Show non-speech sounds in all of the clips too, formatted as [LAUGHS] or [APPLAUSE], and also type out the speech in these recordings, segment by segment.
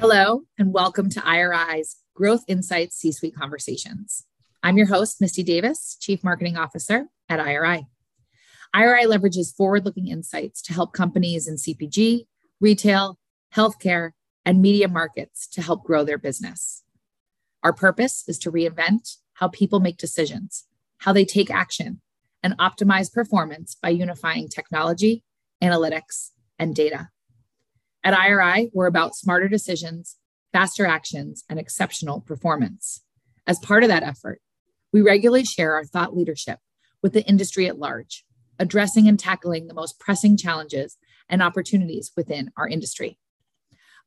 Hello, and welcome to IRI's Growth Insights C Suite Conversations. I'm your host, Misty Davis, Chief Marketing Officer at IRI. IRI leverages forward looking insights to help companies in CPG, retail, healthcare, and media markets to help grow their business. Our purpose is to reinvent how people make decisions, how they take action, and optimize performance by unifying technology, analytics, and data. At IRI, we're about smarter decisions, faster actions, and exceptional performance. As part of that effort, we regularly share our thought leadership with the industry at large, addressing and tackling the most pressing challenges and opportunities within our industry.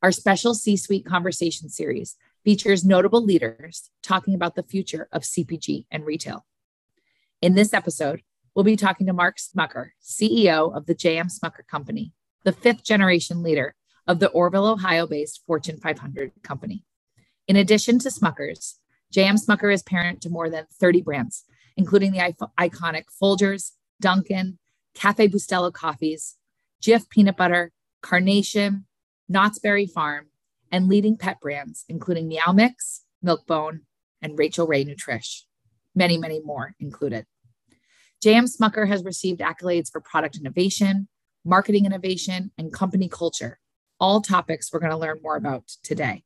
Our special C suite conversation series features notable leaders talking about the future of CPG and retail. In this episode, we'll be talking to Mark Smucker, CEO of the J.M. Smucker Company, the fifth generation leader of the Orrville, Ohio based Fortune 500 company. In addition to Smuckers, J.M. Smucker is parent to more than 30 brands, including the iconic Folgers, Dunkin', Cafe Bustelo coffees, Jif peanut butter, Carnation, Knott's Berry Farm, and leading pet brands, including Meow Mix, Milk-Bone, and Rachael Ray Nutrish. Many, many more included. J.M. Smucker has received accolades for product innovation, marketing innovation, and company culture, all topics we're going to learn more about today.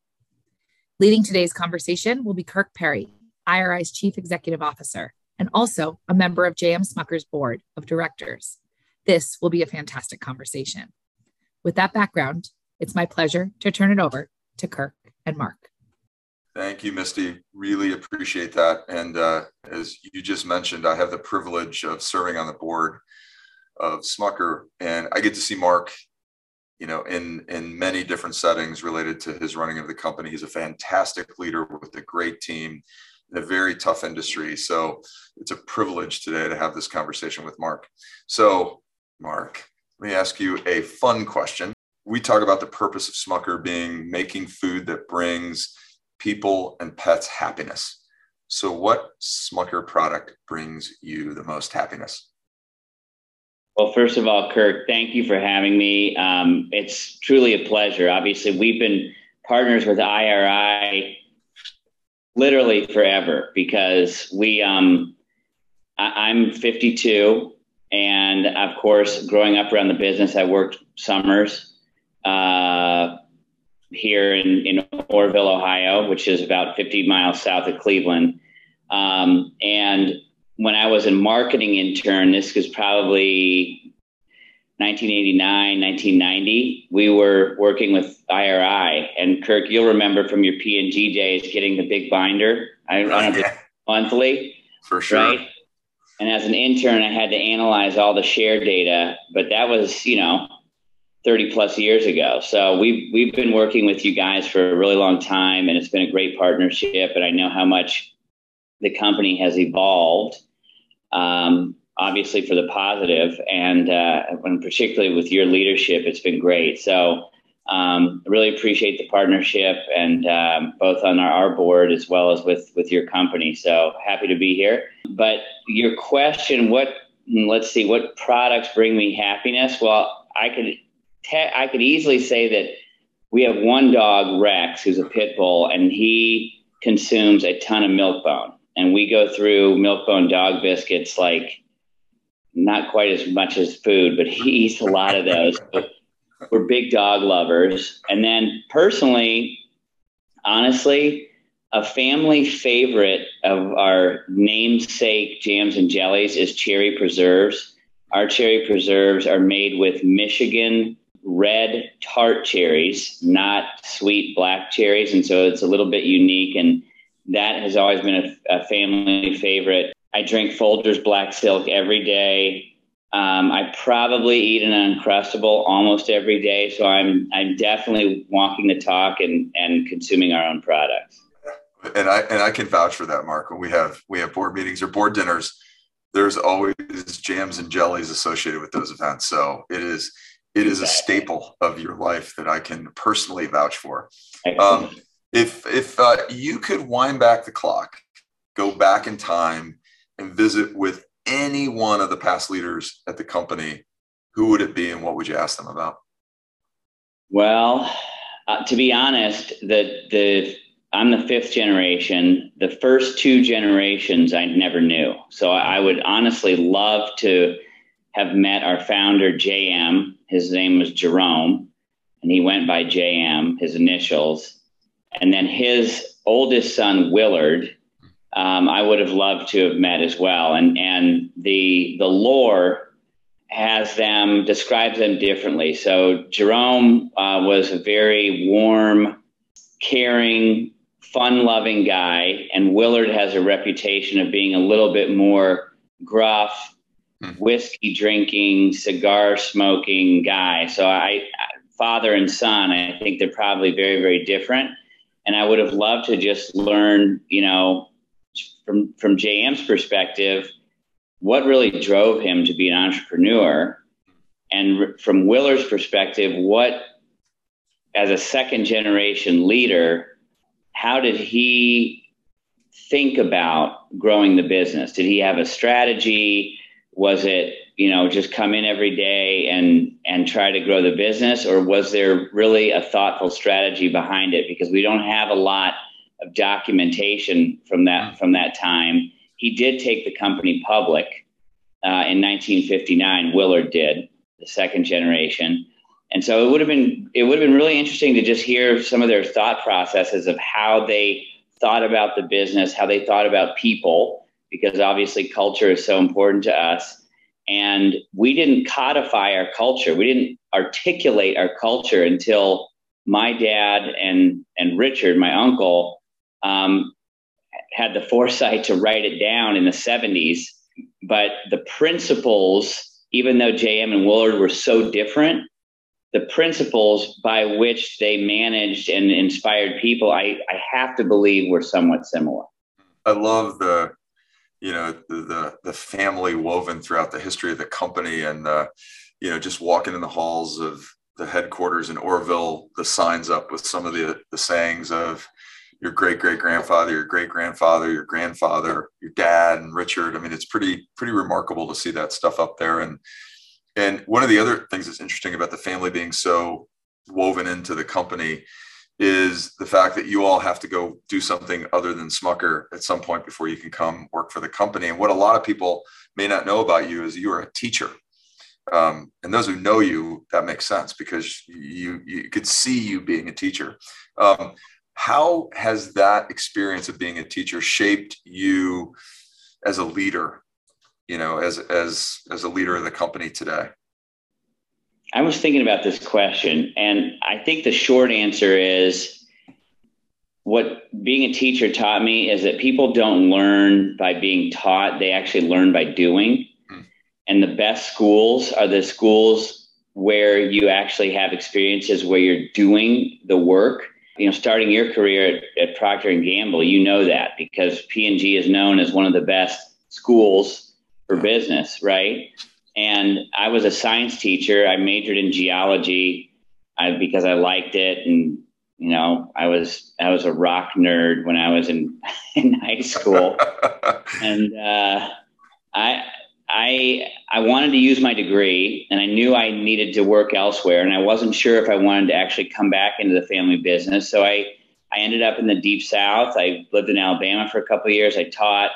Leading today's conversation will be Kirk Perry, IRI's Chief Executive Officer, and also a member of JM Smucker's Board of Directors. This will be a fantastic conversation. With that background, it's my pleasure to turn it over to Kirk and Mark. Thank you, Misty. Really appreciate that. And uh, as you just mentioned, I have the privilege of serving on the board of Smucker, and I get to see Mark you know, in in many different settings related to his running of the company. He's a fantastic leader with a great team in a very tough industry. So it's a privilege today to have this conversation with Mark. So, Mark, let me ask you a fun question. We talk about the purpose of Smucker being making food that brings people and pets happiness. So, what Smucker product brings you the most happiness? Well, first of all, Kirk, thank you for having me. Um, it's truly a pleasure. Obviously, we've been partners with IRI literally forever because we, um, I, am 52. And of course, growing up around the business, I worked summers uh, here in, in Orrville, Ohio, which is about 50 miles south of Cleveland. Um, and when I was a marketing intern, this was probably 1989, 1990. We were working with IRI, and Kirk, you'll remember from your P and G days getting the big binder. I, don't know, [LAUGHS] monthly, for sure. Right? And as an intern, I had to analyze all the share data, but that was, you know, 30 plus years ago. So we've we've been working with you guys for a really long time, and it's been a great partnership. And I know how much the company has evolved um, obviously for the positive, and uh, and particularly with your leadership, it's been great. So. Um, really appreciate the partnership and um, both on our, our, board as well as with with your company. So happy to be here. But your question, what let's see, what products bring me happiness? Well, I could te- I could easily say that we have one dog, Rex, who's a pit bull, and he consumes a ton of Milk-Bone and we go through Milk-Bone dog biscuits like not quite as much as food, but he eats a lot of those. we're big dog lovers. And then personally, honestly, a family favorite of our namesake jams and jellies is cherry preserves. Our cherry preserves are made with Michigan red tart cherries, not sweet black cherries. And so it's a little bit unique and that has always been a, a family favorite. I drink Folgers Black Silk every day. Um, I probably eat an Uncrustable almost every day, so I'm I'm definitely walking the talk and and consuming our own products. And I and I can vouch for that, Mark. When we have we have board meetings or board dinners, there's always jams and jellies associated with those events. So it is it is a staple of your life that I can personally vouch for. Um, if if uh, you could wind back the clock, go back in time, and visit with any one of the past leaders at the company, who would it be, and what would you ask them about? Well, uh, to be honest, the the I'm the fifth generation. The first two generations I never knew. So I would honestly love to have met our founder, JM. His name was Jerome, and he went by JM, his initials. And then his oldest son, Willard, um, I would have loved to have met as well. And, and the, the lore has them, describes them differently. So Jerome uh, was a very warm, caring, fun loving guy, and Willard has a reputation of being a little bit more gruff, hmm. whiskey drinking, cigar smoking guy. So I, father and son, I think they're probably very, very different. And I would have loved to just learn, you know, from from JM's perspective, what really drove him to be an entrepreneur, and from Willard's perspective, what as a second generation leader how did he think about growing the business? Did he have a strategy? Was it, you know, just come in every day and and try to grow the business or was there really a thoughtful strategy behind it because we don't have a lot of documentation from that from that time. He did take the company public uh, in 1959. Willard did, the second generation. And so it would have been it would have been really interesting to just hear some of their thought processes of how they thought about the business, how they thought about people, because obviously culture is so important to us. And we didn't codify our culture. We didn't articulate our culture until my dad and and Richard, my uncle, um, had the [LAUGHS] foresight to write it down in the 70s. But the principles, even though JM and Willard were so different, the principles by which they managed and inspired people, I, I have to believe were somewhat similar. I love the, you know, the, the, the family woven throughout the history of the company and, uh, you know, just walking in the halls of the headquarters in Orrville the signs up with some of the, the sayings of your great great grandfather, your great grandfather, your grandfather, your dad, and Richard. I mean, it's pretty pretty remarkable to see that stuff up there. And and one of the other things that's interesting about the family being so woven into the company is the fact that you all have to go do something other than Smucker at some point before you can come work for the company. And what a lot of people may not know about you is you are a teacher. Um, and those who know you, that makes sense because you you could see you being a teacher. Um, how has that experience of being a teacher shaped you as a leader you know, as as as a leader of the company today? I was thinking about this question, and I think the short answer is what being a teacher taught me is that people don't learn by being taught; they actually learn by doing. Mm. And the best schools are the schools where you actually have experiences where you're doing the work. You know, starting your career at, at Procter and Gamble, you know that because P&G is known as one of the best schools for business, right? And I was a science teacher. I majored in geology I, because I liked it, and you know, I was I was a rock nerd when I was in [LAUGHS] in high school, [LAUGHS] and uh, I I I wanted to use my degree, and I knew I needed to work elsewhere, and I wasn't sure if I wanted to actually come back into the family business. So I I ended up in the deep south. I lived in Alabama for a couple of years. I taught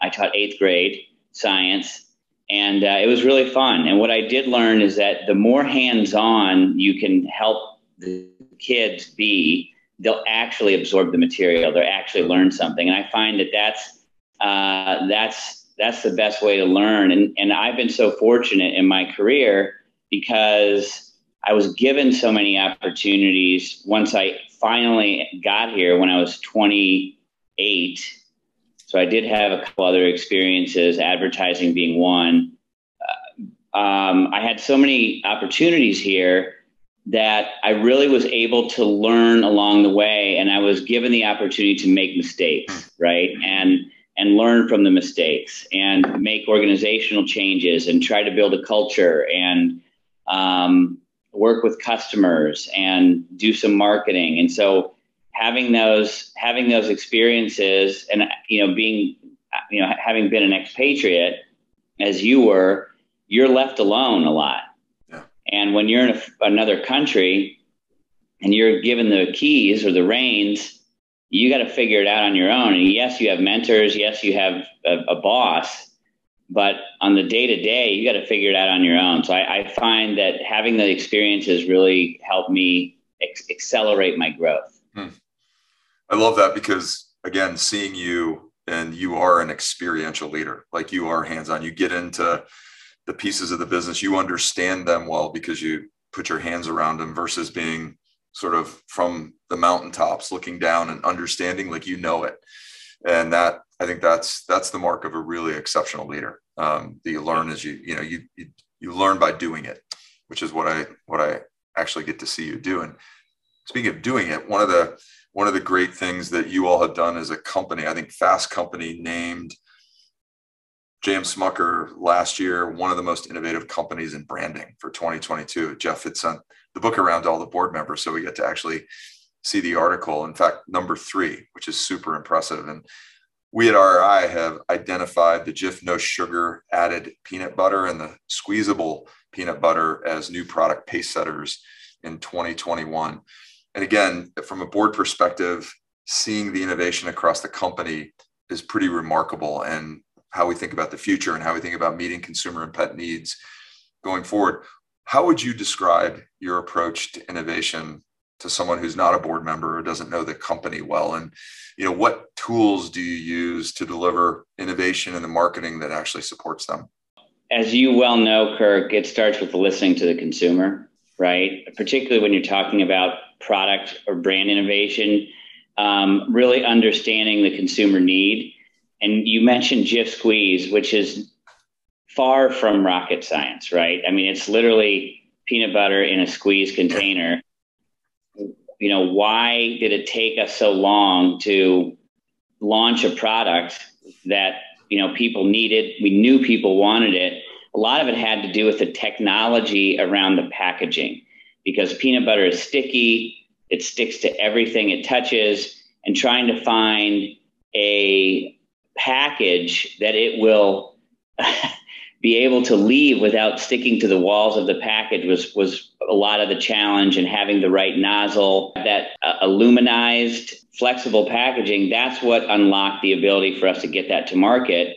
I taught eighth grade science, and uh, it was really fun. And what I did learn is that the more hands on you can help the kids be, they'll actually absorb the material. They'll actually learn something. And I find that that's uh, that's that's the best way to learn. And and I've been so fortunate in my career because I was given so many opportunities once I finally got here when I was 28 so I did have a couple other experiences, advertising being one. Uh, um, I had so many opportunities here that I really was able to learn along the way, and I was given the opportunity to make mistakes, right? And and learn from the mistakes and make organizational changes and try to build a culture and um, work with customers and do some marketing. And so having those having those experiences and you know being you know having been an expatriate as you were you're left alone a lot yeah. and when you're in a, another country and you're given the keys or the reins, you got to figure it out on your own. And yes, you have mentors. Yes, you have a, a boss, but on the day to day, you got to figure it out on your own. So I, I find that having the experiences really helped me ex- accelerate my growth. Hmm. I love that because again, seeing you and you are an experiential leader, like you are hands on. You get into the pieces of the business, you understand them well because you put your hands around them versus being sort of from the mountaintops looking down and understanding like you know it and that i think that's that's the mark of a really exceptional leader um, that you learn as you you know you, you you learn by doing it which is what i what i actually get to see you do and speaking of doing it one of the one of the great things that you all have done as a company i think fast company named J.M. Smucker last year, one of the most innovative companies in branding for 2022. Jeff had sent the book around to all the board members, so we get to actually see the article. In fact, number three, which is super impressive. And we at RI have identified the Jif no sugar added peanut butter and the squeezable peanut butter as new product pace setters in 2021. And again, from a board perspective, seeing the innovation across the company is pretty remarkable. And how we think about the future and how we think about meeting consumer and pet needs going forward. How would you describe your approach to innovation to someone who's not a board member or doesn't know the company well? And you know, what tools do you use to deliver innovation in the marketing that actually supports them? As you well know, Kirk, it starts with listening to the consumer, right? Particularly when you're talking about product or brand innovation, um, really understanding the consumer need and you mentioned Jif Squeeze, which is far from rocket science, right? I mean, it's literally peanut butter in a squeeze container. You know, why did it take us so long to launch a product that, you know, people needed? We knew people wanted it. A lot of it had to do with the technology around the packaging because peanut butter is sticky, it sticks to everything it touches, and trying to find a package that it will [LAUGHS] be able to leave without sticking to the walls of the package was was a lot of the challenge and having the right nozzle that uh, aluminized flexible packaging that's what unlocked the ability for us to get that to market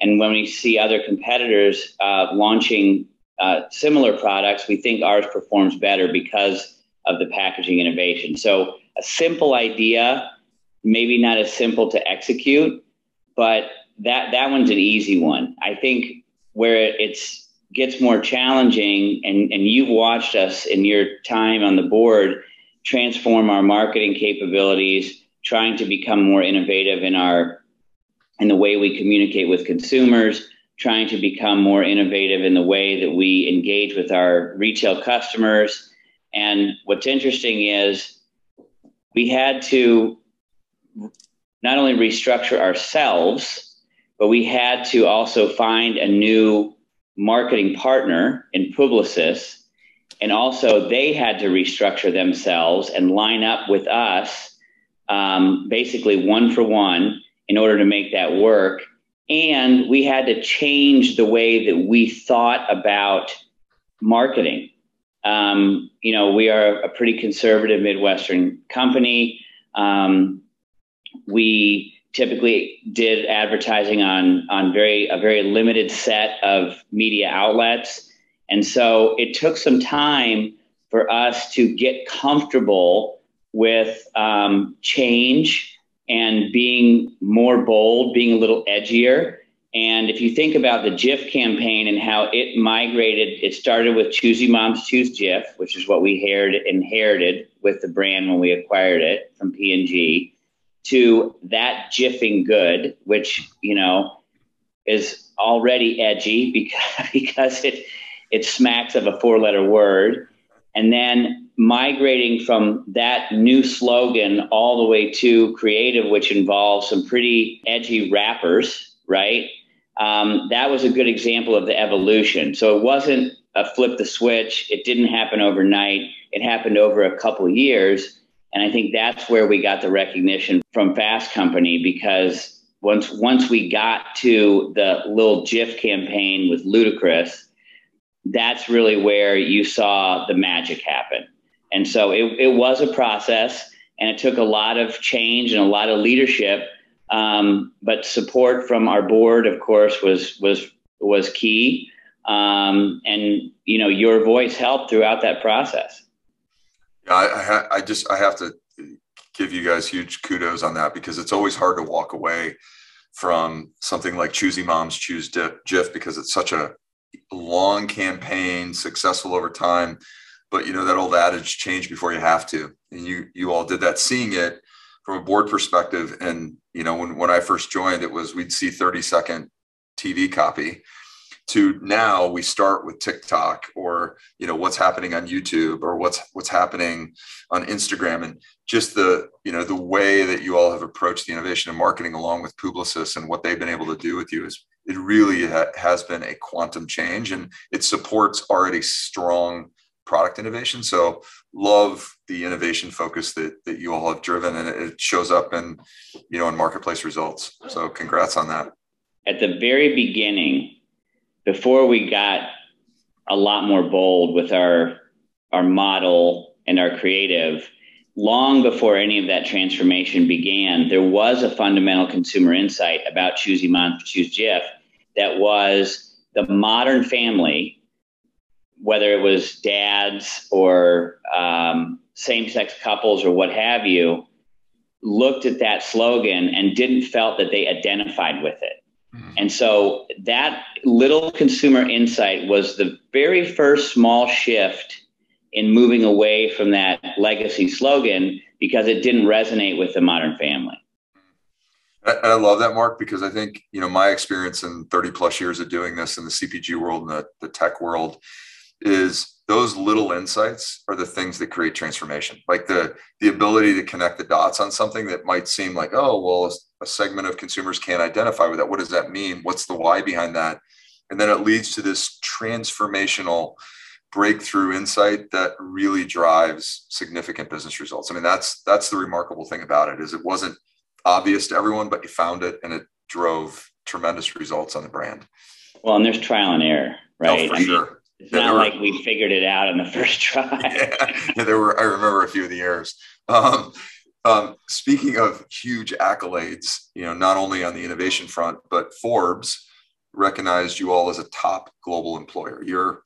and when we see other competitors uh, launching uh, similar products we think ours performs better because of the packaging innovation so a simple idea maybe not as simple to execute but that that one's an easy one. I think where it's gets more challenging, and and you've watched us in your time on the board transform our marketing capabilities, trying to become more innovative in our in the way we communicate with consumers, trying to become more innovative in the way that we engage with our retail customers. And what's interesting is we had to not only restructure ourselves, but we had to also find a new marketing partner in Publicis. And also, they had to restructure themselves and line up with us, um, basically one for one, in order to make that work. And we had to change the way that we thought about marketing. Um, you know, we are a pretty conservative Midwestern company. Um, we typically did advertising on on very a very limited set of media outlets and so it took some time for us to get comfortable with um, change and being more bold being a little edgier and if you think about the Jif campaign and how it migrated, it started with Choosy Moms Choose Jif, which is what we inherited, with the brand when we acquired it from P&G to that jiffing good, which, you know, is already edgy because, [LAUGHS] because it, it smacks of a four letter word. And then migrating from that new slogan all the way to creative, which involves some pretty edgy rappers, right? Um, that was a good example of the evolution. So it wasn't a flip the switch. It didn't happen overnight. It happened over a couple years. And I think that's where we got the recognition from Fast Company because once once we got to the little Jif campaign with Ludacris, that's really where you saw the magic happen. And so it, it was a process and it took a lot of change and a lot of leadership. Um, but support from our board, of course, was was was key. Um, and you know, your voice helped throughout that process. Yeah, I, I, I just I have to give you guys huge kudos on that because it's always hard to walk away from something like choosing moms choose Jif because it's such a long campaign, successful over time. But you know that old adage, change before you have to, and you you all did that. Seeing it from a board perspective, and you know when when I first joined, it was we'd see thirty second TV copy. To now, we start with TikTok or you know what's happening on YouTube or what's what's happening on Instagram, and just the you know the way that you all have approached the innovation and marketing along with Publicis and what they've been able to do with you is it really ha- has been a quantum change and it supports already strong product innovation. So love the innovation focus that, that you all have driven and it shows up in you know in marketplace results. So congrats on that. At the very beginning before we got a lot more bold with our our model and our creative long before any of that transformation began, there was a fundamental consumer insight about choosing Mom Choose that was the modern family, whether it was dads or um, same sex couples or what have you, looked at that slogan and didn't felt that they identified with it. Mm-hmm. And so that little consumer insight was the very first small shift in moving away from that legacy slogan because it didn't resonate with the modern family. And I love that, Mark, because I think, you know, my experience in 30 plus years of doing this in the CPG world and the, the tech world is those little insights are the things that create transformation. Like the, the ability to connect the dots on something that might seem like, oh, well, a segment of consumers can't identify with that. What does that mean? What's the why behind that? And then it leads to this transformational breakthrough insight that really drives significant business results. I mean, that's that's the remarkable thing about it is it wasn't obvious to everyone, but you found it and it drove tremendous results on the brand. Well, and there's trial and error, oh, right? Oh, for I sure. It's yeah, not were, like we figured it out in the [LAUGHS] first try. yeah, [LAUGHS] yeah, there were. I remember a few of the errors. Um, um, speaking of huge accolades, you know, not only on the innovation front, but Forbes recognized you all as a top global employer. You're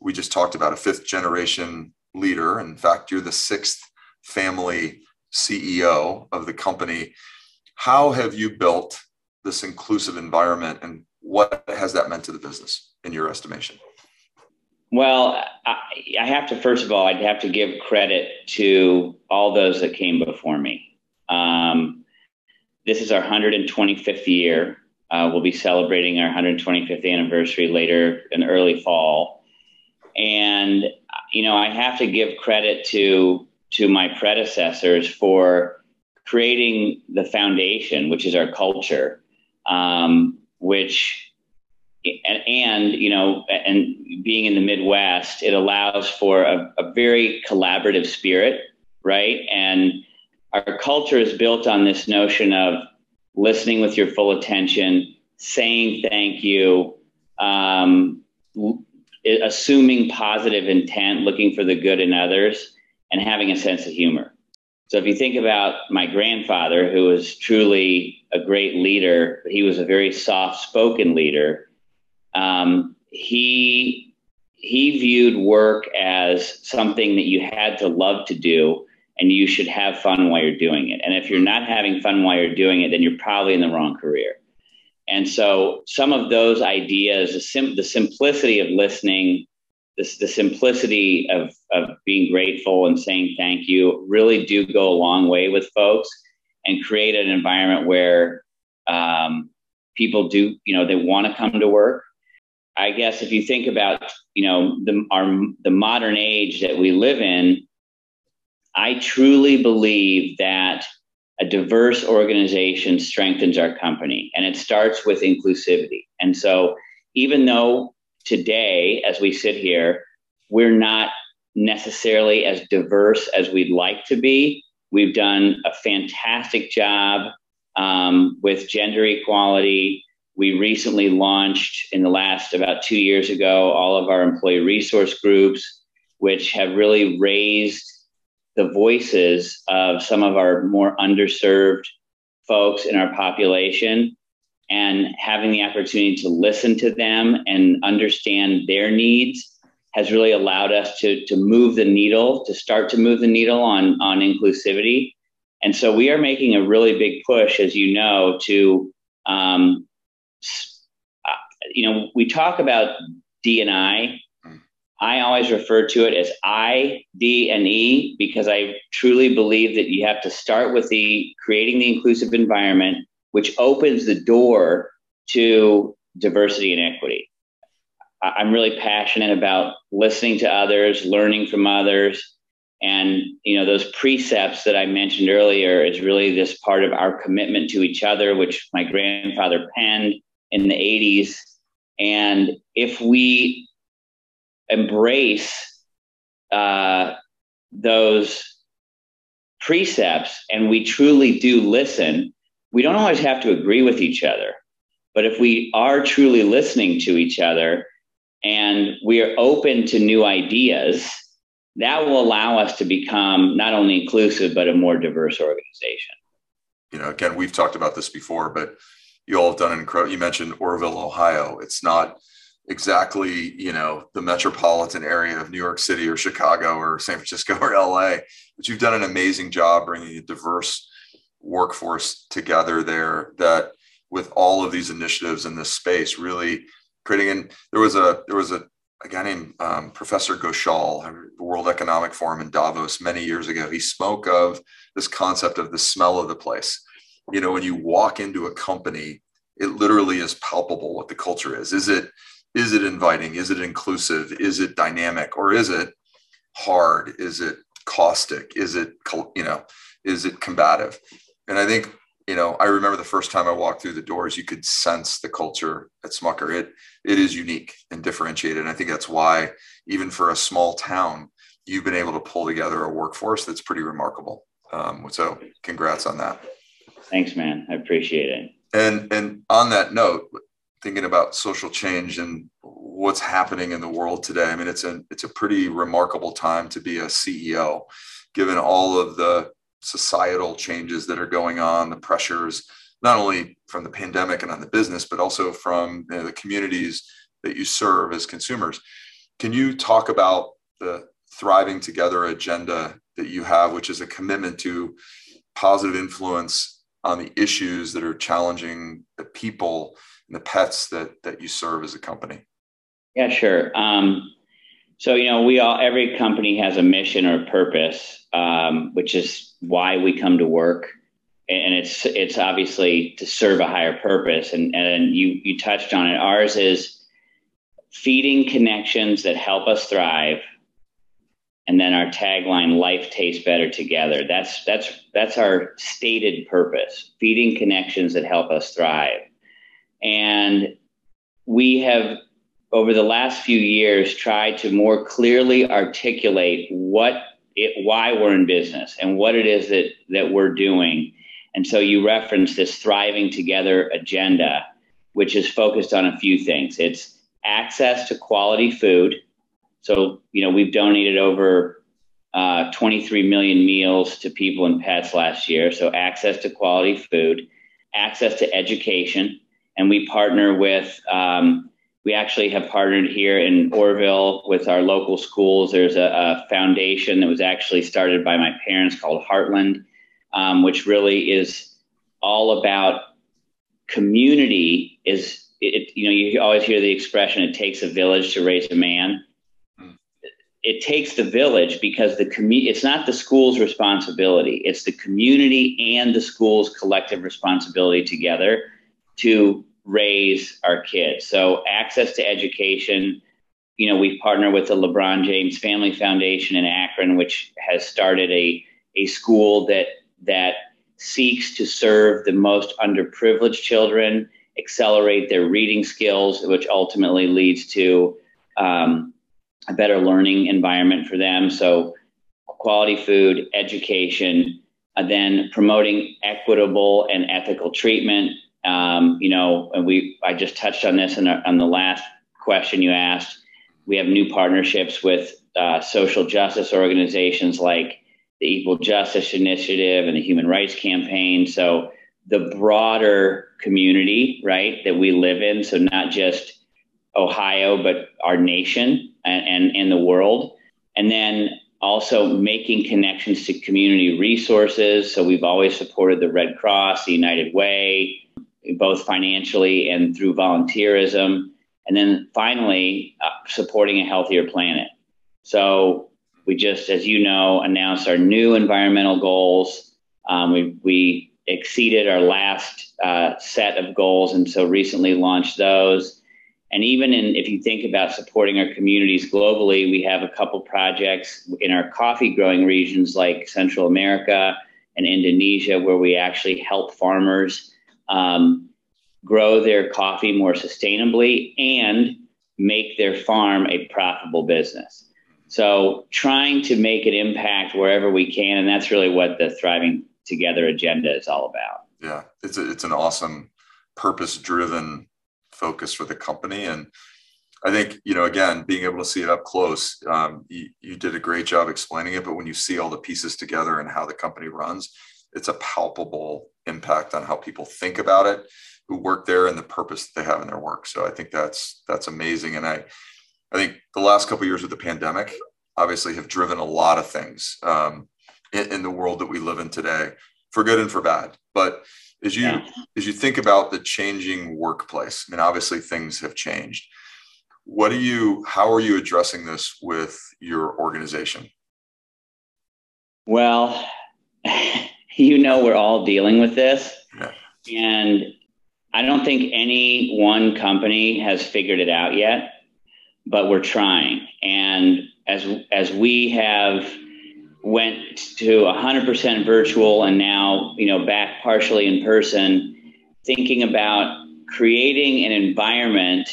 we just talked about a fifth generation leader. In fact, you're the sixth family CEO of the company. How have you built this inclusive environment and what has that meant to the business in your estimation? Well, I, I have to, first of all, I'd have to give credit to all those that came before me. Um, this is our 125th year. Uh, we'll be celebrating our 125th anniversary later in early fall. And you know, I have to give credit to to my predecessors for creating the foundation, which is our culture, um, which and, and, you know, and being in the Midwest, it allows for a, a very collaborative spirit, right? And our culture is built on this notion of listening with your full attention, saying thank you, um, assuming positive intent, looking for the good in others, and having a sense of humor. So if you think about my grandfather, who was truly a great leader, he was a very soft-spoken leader. Um, he he viewed work as something that you had to love to do, and you should have fun while you're doing it. And if you're not having fun while you're doing it, then you're probably in the wrong career. And so some of those ideas, the, sim- the simplicity of listening, this, the simplicity of, of being grateful and saying thank you really do go a long way with folks and create an environment where um, people do, you know, they want to come to work. I guess if you think about, you know, the, our, the modern age that we live in, I truly believe that a diverse organization strengthens our company and it starts with inclusivity. And so even though today, as we sit here, we're not necessarily as diverse as we'd like to be, we've done a fantastic job um, with gender equality. We recently launched in the last about two years ago all of our employee resource groups, which have really raised the voices of some of our more underserved folks in our population and having the opportunity to listen to them and understand their needs has really allowed us to, to move the needle, to start to move the needle on, on inclusivity. And so we are making a really big push, as you know, to, um, Uh, you know, we talk about D and I. Hmm. I always refer to it as I, D, and E because I truly believe that you have to start with the creating the inclusive environment, which opens the door to diversity and equity. I'm really passionate about listening to others, learning from others. And, you know, those precepts that I mentioned earlier is really this part of our commitment to each other, which my grandfather penned in the 80s. And if we embrace uh, those precepts and we truly do listen, we don't always have to agree with each other. But if we are truly listening to each other and we are open to new ideas, that will allow us to become not only inclusive, but a more diverse organization. You know, again, we've talked about this before, but you all have done incredible, you mentioned Orrville, Ohio. It's not exactly, you know, the metropolitan area of New York City or Chicago or San Francisco [LAUGHS] or LA, but you've done an amazing job bringing a diverse workforce together there that with all of these initiatives in this space really creating and there was a there was a, a guy named um, professor Ghoshal the world economic forum in davos many years ago he spoke of this concept of the smell of the place you know when you walk into a company it literally is palpable what the culture is. Is it is it inviting? Is it inclusive? Is it dynamic? Or is it hard? Is it caustic? Is it you know is it combative? And i think you know i remember the first time i walked through the doors you could sense the culture at smucker. It it is unique and differentiated. And i think that's why even for a small town you've been able to pull together a workforce that's pretty remarkable. Um, so congrats on that thanks man i appreciate it and and on that note thinking about social change and what's happening in the world today. I mean, it's a it's a pretty remarkable time to be a CEO, given all of the societal changes that are going on, the pressures not only from the pandemic and on the business, but also from you know, the communities that you serve as consumers. Can you talk about the thriving together agenda that you have, which is a commitment to positive influence on the issues that are challenging the people and the pets that that you serve as a company? Yeah, sure. Um, so you know, we all every company has a mission or a purpose, um, which is why we come to work, and it's it's obviously to serve a higher purpose. And and you you touched on it. Ours is feeding connections that help us thrive and then our tagline life tastes better together that's that's that's our stated purpose feeding connections that help us thrive and we have, over the last few years, tried to more clearly articulate what it, why we're in business and what it is that, that we're doing. And so you referenced this thriving together agenda, which is focused on a few things. It's access to quality food. So, you know, we've donated over uh, 23 million meals to people and pets last year. So, access to quality food, access to education and we partner with um, we actually have partnered here in Orrville with our local schools. There's a, a foundation that was actually started by my parents called Heartland, um, which really is all about community. Is it, you know you always hear the expression "it takes a village to raise a man." It takes the village because the community. It's not the school's responsibility. It's the community and the school's collective responsibility together to raise our kids. So access to education, you know, we've partnered with the LeBron James Family Foundation in Akron, which has started a, a school that that seeks to serve the most underprivileged children, accelerate their reading skills, which ultimately leads to um, a better learning environment for them. So quality food, education, and then promoting equitable and ethical treatment, um, you know, and we I just touched on this in on the last question you asked. We have new partnerships with uh, social justice organizations like the Equal Justice Initiative and the Human Rights Campaign. So the broader community, right, that we live in. So not just Ohio, but our nation and, and, and the world. And then also making connections to community resources. So we've always supported the Red Cross, the United Way, both financially and through volunteerism. And then finally, uh, supporting a healthier planet. So we just, as you know, announced our new environmental goals. Um, we, we exceeded our last uh, set of goals, and so recently launched those. And even in, if you think about supporting our communities globally, we have a couple projects in our coffee growing regions like Central America and Indonesia, where we actually help farmers um, grow their coffee more sustainably and make their farm a profitable business. So, trying to make an impact wherever we can, and that's really what the Thriving Together agenda is all about. Yeah, it's a, it's an awesome purpose driven focus for the company. And I think, you know, again, being able to see it up close, um, you, you did a great job explaining it. But when you see all the pieces together and how the company runs, it's a palpable impact on how people think about it, who work there, and the purpose that they have in their work. So I think that's that's amazing. And I, I think the last couple years with the pandemic obviously have driven a lot of things um, in, in the world that we live in today, for good and for bad. But as you yeah. as you think about the changing workplace i mean obviously things have changed what do you how are you addressing this with your organization well [LAUGHS] you know we're all dealing with this yeah. and i don't think any one company has figured it out yet but we're trying and as as we have went to 100% virtual and now you know back partially in person thinking about creating an environment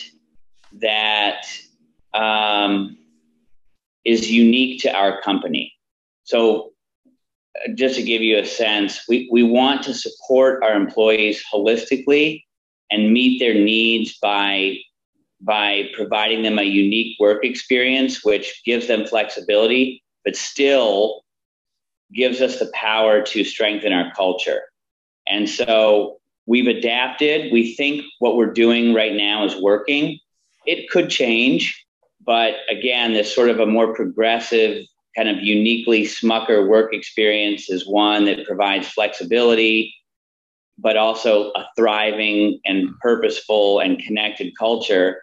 that um, is unique to our company. So uh, just to give you a sense we, we want to support our employees holistically and meet their needs by by providing them a unique work experience which gives them flexibility but still gives us the power to strengthen our culture. And so we've adapted. We think what we're doing right now is working. It could change, but again, this sort of a more progressive, kind of uniquely Smucker work experience is one that provides flexibility, but also a thriving and purposeful and connected culture.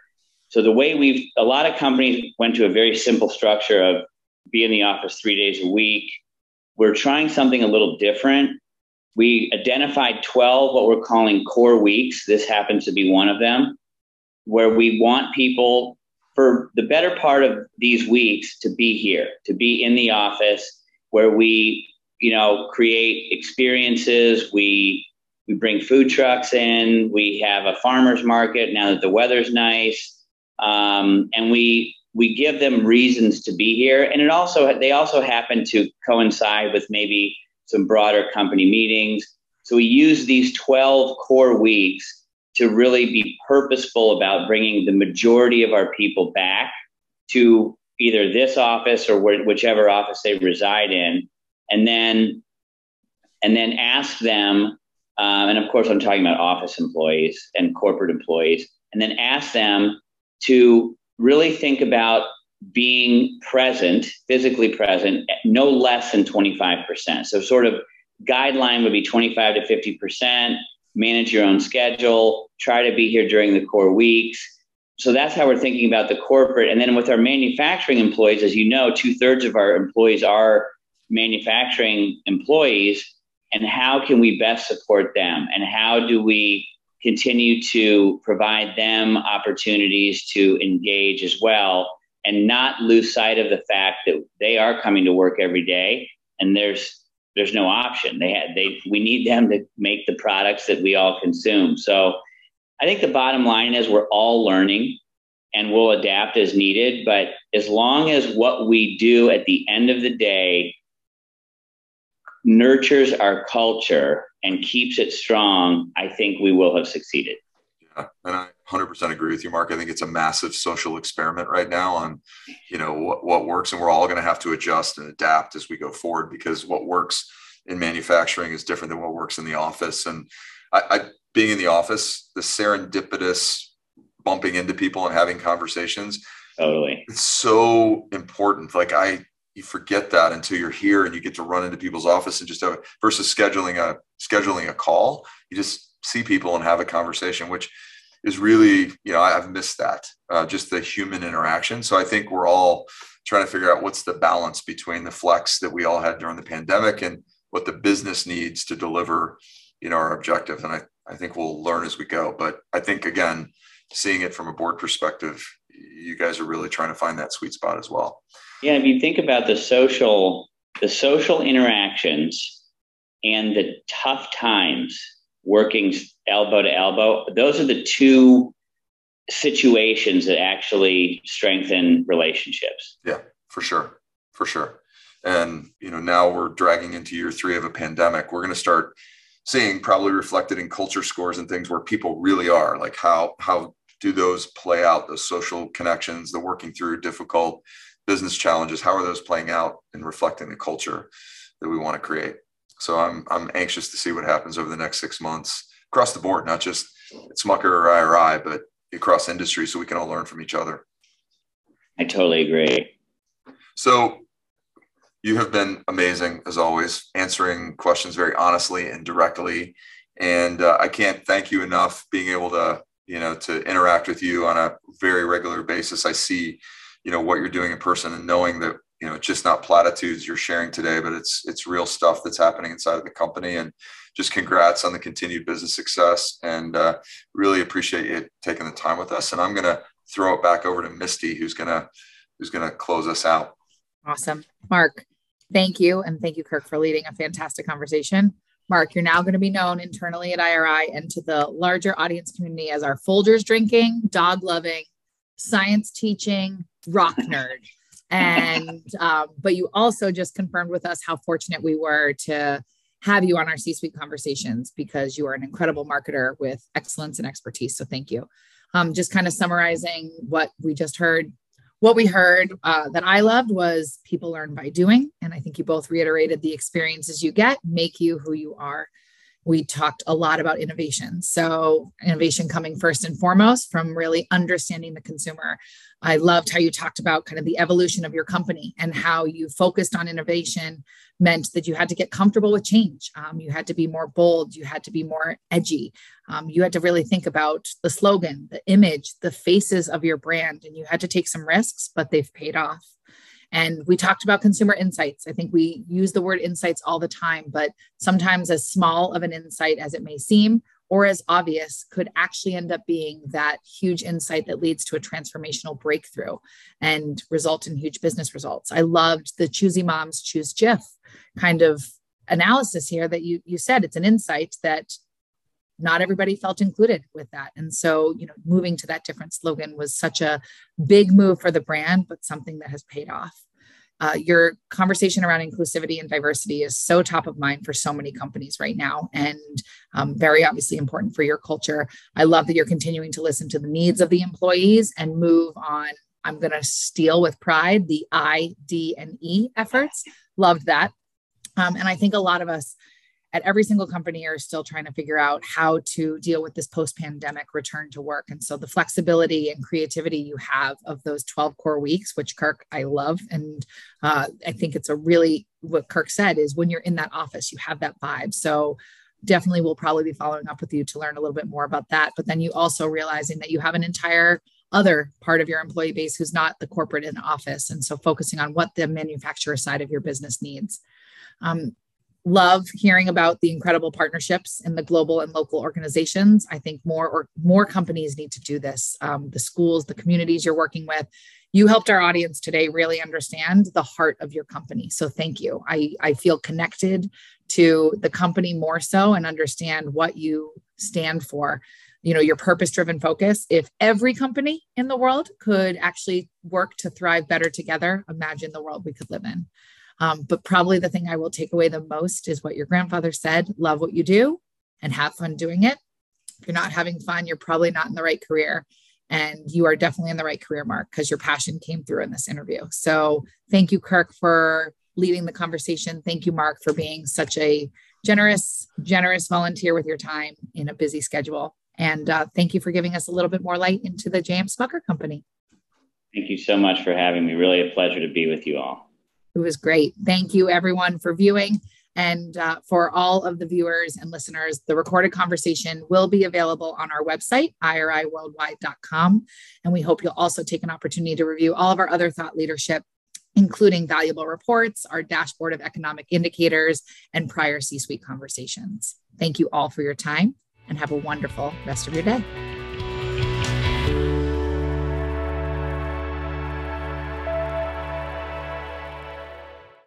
So the way we've, a lot of companies went to a very simple structure of be in the office three days a week, we're trying something a little different. We identified 12 what we're calling core weeks. This happens to be one of them, where we want people for the better part of these weeks to be here, to be in the office, where we, you know, create experiences. We we bring food trucks in. We have a farmers market now that the weather's nice, um, and we we give them reasons to be here. And it also they also happen to coincide with maybe some broader company meetings. So we use these 12 core weeks to really be purposeful about bringing the majority of our people back to either this office or whichever office they reside in. And then and then ask them um, and of course i'm talking about office employees and corporate employees. And then ask them to really think about being present, physically present, no less than 25%. So, sort of guideline would be 25 to 50%. Manage your own schedule, try to be here during the core weeks. So, that's how we're thinking about the corporate. And then with our manufacturing employees, as you know, two thirds of our employees are manufacturing employees. And how can we best support them? And how do we continue to provide them opportunities to engage as well and not lose sight of the fact that they are coming to work every day and there's there's no option. They had they we need them to make the products that we all consume. So i think the bottom line is we're all learning and we'll adapt as needed but as long as what we do at the end of the day nurtures our culture and keeps it strong, I think we will have succeeded. Yeah, and I 100% agree with you, Mark. I think it's a massive social experiment right now on, you know, what, what works, and we're all going to have to adjust and adapt as we go forward because what works in manufacturing is different than what works in the office. And I, I being in the office, the serendipitous bumping into people and having conversations, totally, it's so important. Like I, you forget that until you're here and you get to run into people's office and just have versus scheduling a scheduling a call. You just see people and have a conversation, which is really, you know, I've missed that, uh, just the human interaction. So I think we're all trying to figure out what's the balance between the flex that we all had during the pandemic and what the business needs to deliver, you know, our objective And I, I think we'll learn as we go. But I think, again, seeing it from a board perspective, you guys are really trying to find that sweet spot as well. Yeah, if you think about the social, the social interactions and the tough times working elbow to elbow, those are the two situations that actually strengthen relationships. Yeah, for sure. For sure. And you know, now we're dragging into year three of a pandemic. We're going to start seeing probably reflected in culture scores and things where people really are like how how do those play out those social connections the working through difficult business challenges how are those playing out and reflecting the culture that we want to create so i'm i'm anxious to see what happens over the next six months across the board, not just at Smucker or IRI, but across industry so we can all learn from each other. I totally agree. So you have been amazing as always, answering questions very honestly and directly. And uh, I can't thank you enough being able to, you know, to interact with you on a very regular basis. I see, you know, what you're doing in person and knowing that you know it's just not platitudes you're sharing today but it's it's real stuff that's happening inside of the company. And just congrats on the continued business success. And uh, really appreciate you taking the time with us. And i'm going to throw it back over to misty who's going to who's going to close us out. Awesome. Mark thank you. And thank you kirk for leading a fantastic conversation mark you're now going to be known internally at iri and to the larger audience community as our folgers drinking dog loving science teaching rock [LAUGHS] nerd. And um, but you also just confirmed with us how fortunate we were to have you on our c-suite conversations because you are an incredible marketer with excellence and expertise. So thank you. Um, just kind of summarizing what we just heard what we heard uh, that i loved was people learn by doing. And i think you both reiterated the experiences you get make you who you are we talked a lot about innovation. So, innovation coming first and foremost from really understanding the consumer. I loved how you talked about kind of the evolution of your company and how you focused on innovation meant that you had to get comfortable with change. Um, you had to be more bold. You had to be more edgy. Um, you had to really think about the slogan, the image, the faces of your brand, and you had to take some risks, but they've paid off. And we talked about consumer insights. I think we use the word insights all the time, but sometimes as small of an insight as it may seem, or as obvious, could actually end up being that huge insight that leads to a transformational breakthrough and result in huge business results. I loved the choosy moms choose Jif kind of analysis here that you you said it's an insight that not everybody felt included with that. And so, you know, moving to that different slogan was such a big move for the brand, but something that has paid off. Uh, your conversation around inclusivity and diversity is so top of mind for so many companies right now and um, very obviously important for your culture. I love that you're continuing to listen to the needs of the employees and move on. I'm going to steal with pride the I, D, and E efforts. Loved that. Um, and I think a lot of us at every single company are still trying to figure out how to deal with this post-pandemic return to work. And so the flexibility and creativity you have of those 12 core weeks which kirk i love. And uh, i think it's a really what kirk said is when you're in that office you have that vibe. So definitely we'll probably be following up with you to learn a little bit more about that. But then you also realizing that you have an entire other part of your employee base who's not the corporate in office. And so focusing on what the manufacturer side of your business needs. Um, love hearing about the incredible partnerships in the global and local organizations. I think more or more companies need to do this. Um, the schools, the communities you're working with. You helped our audience today really understand the heart of your company. So thank you. I, I feel connected to the company more so and understand what you stand for. You know, your purpose driven focus. If every company in the world could actually work to thrive better together, imagine the world we could live in. Um, but probably the thing I will take away the most is what your grandfather said love what you do and have fun doing it. If you're not having fun, you're probably not in the right career. And you are definitely in the right career, Mark, because your passion came through in this interview. So thank you, Kirk, for leading the conversation. Thank you, Mark, for being such a generous, generous volunteer with your time in a busy schedule. And uh, thank you for giving us a little bit more light into the JM Smucker Company. Thank you so much for having me. Really a pleasure to be with you all. It was great. Thank you, everyone, for viewing. And uh, for all of the viewers and listeners, the recorded conversation will be available on our website, iriworldwide.com. And we hope you'll also take an opportunity to review all of our other thought leadership, including valuable reports, our dashboard of economic indicators, and prior C suite conversations. Thank you all for your time and have a wonderful rest of your day.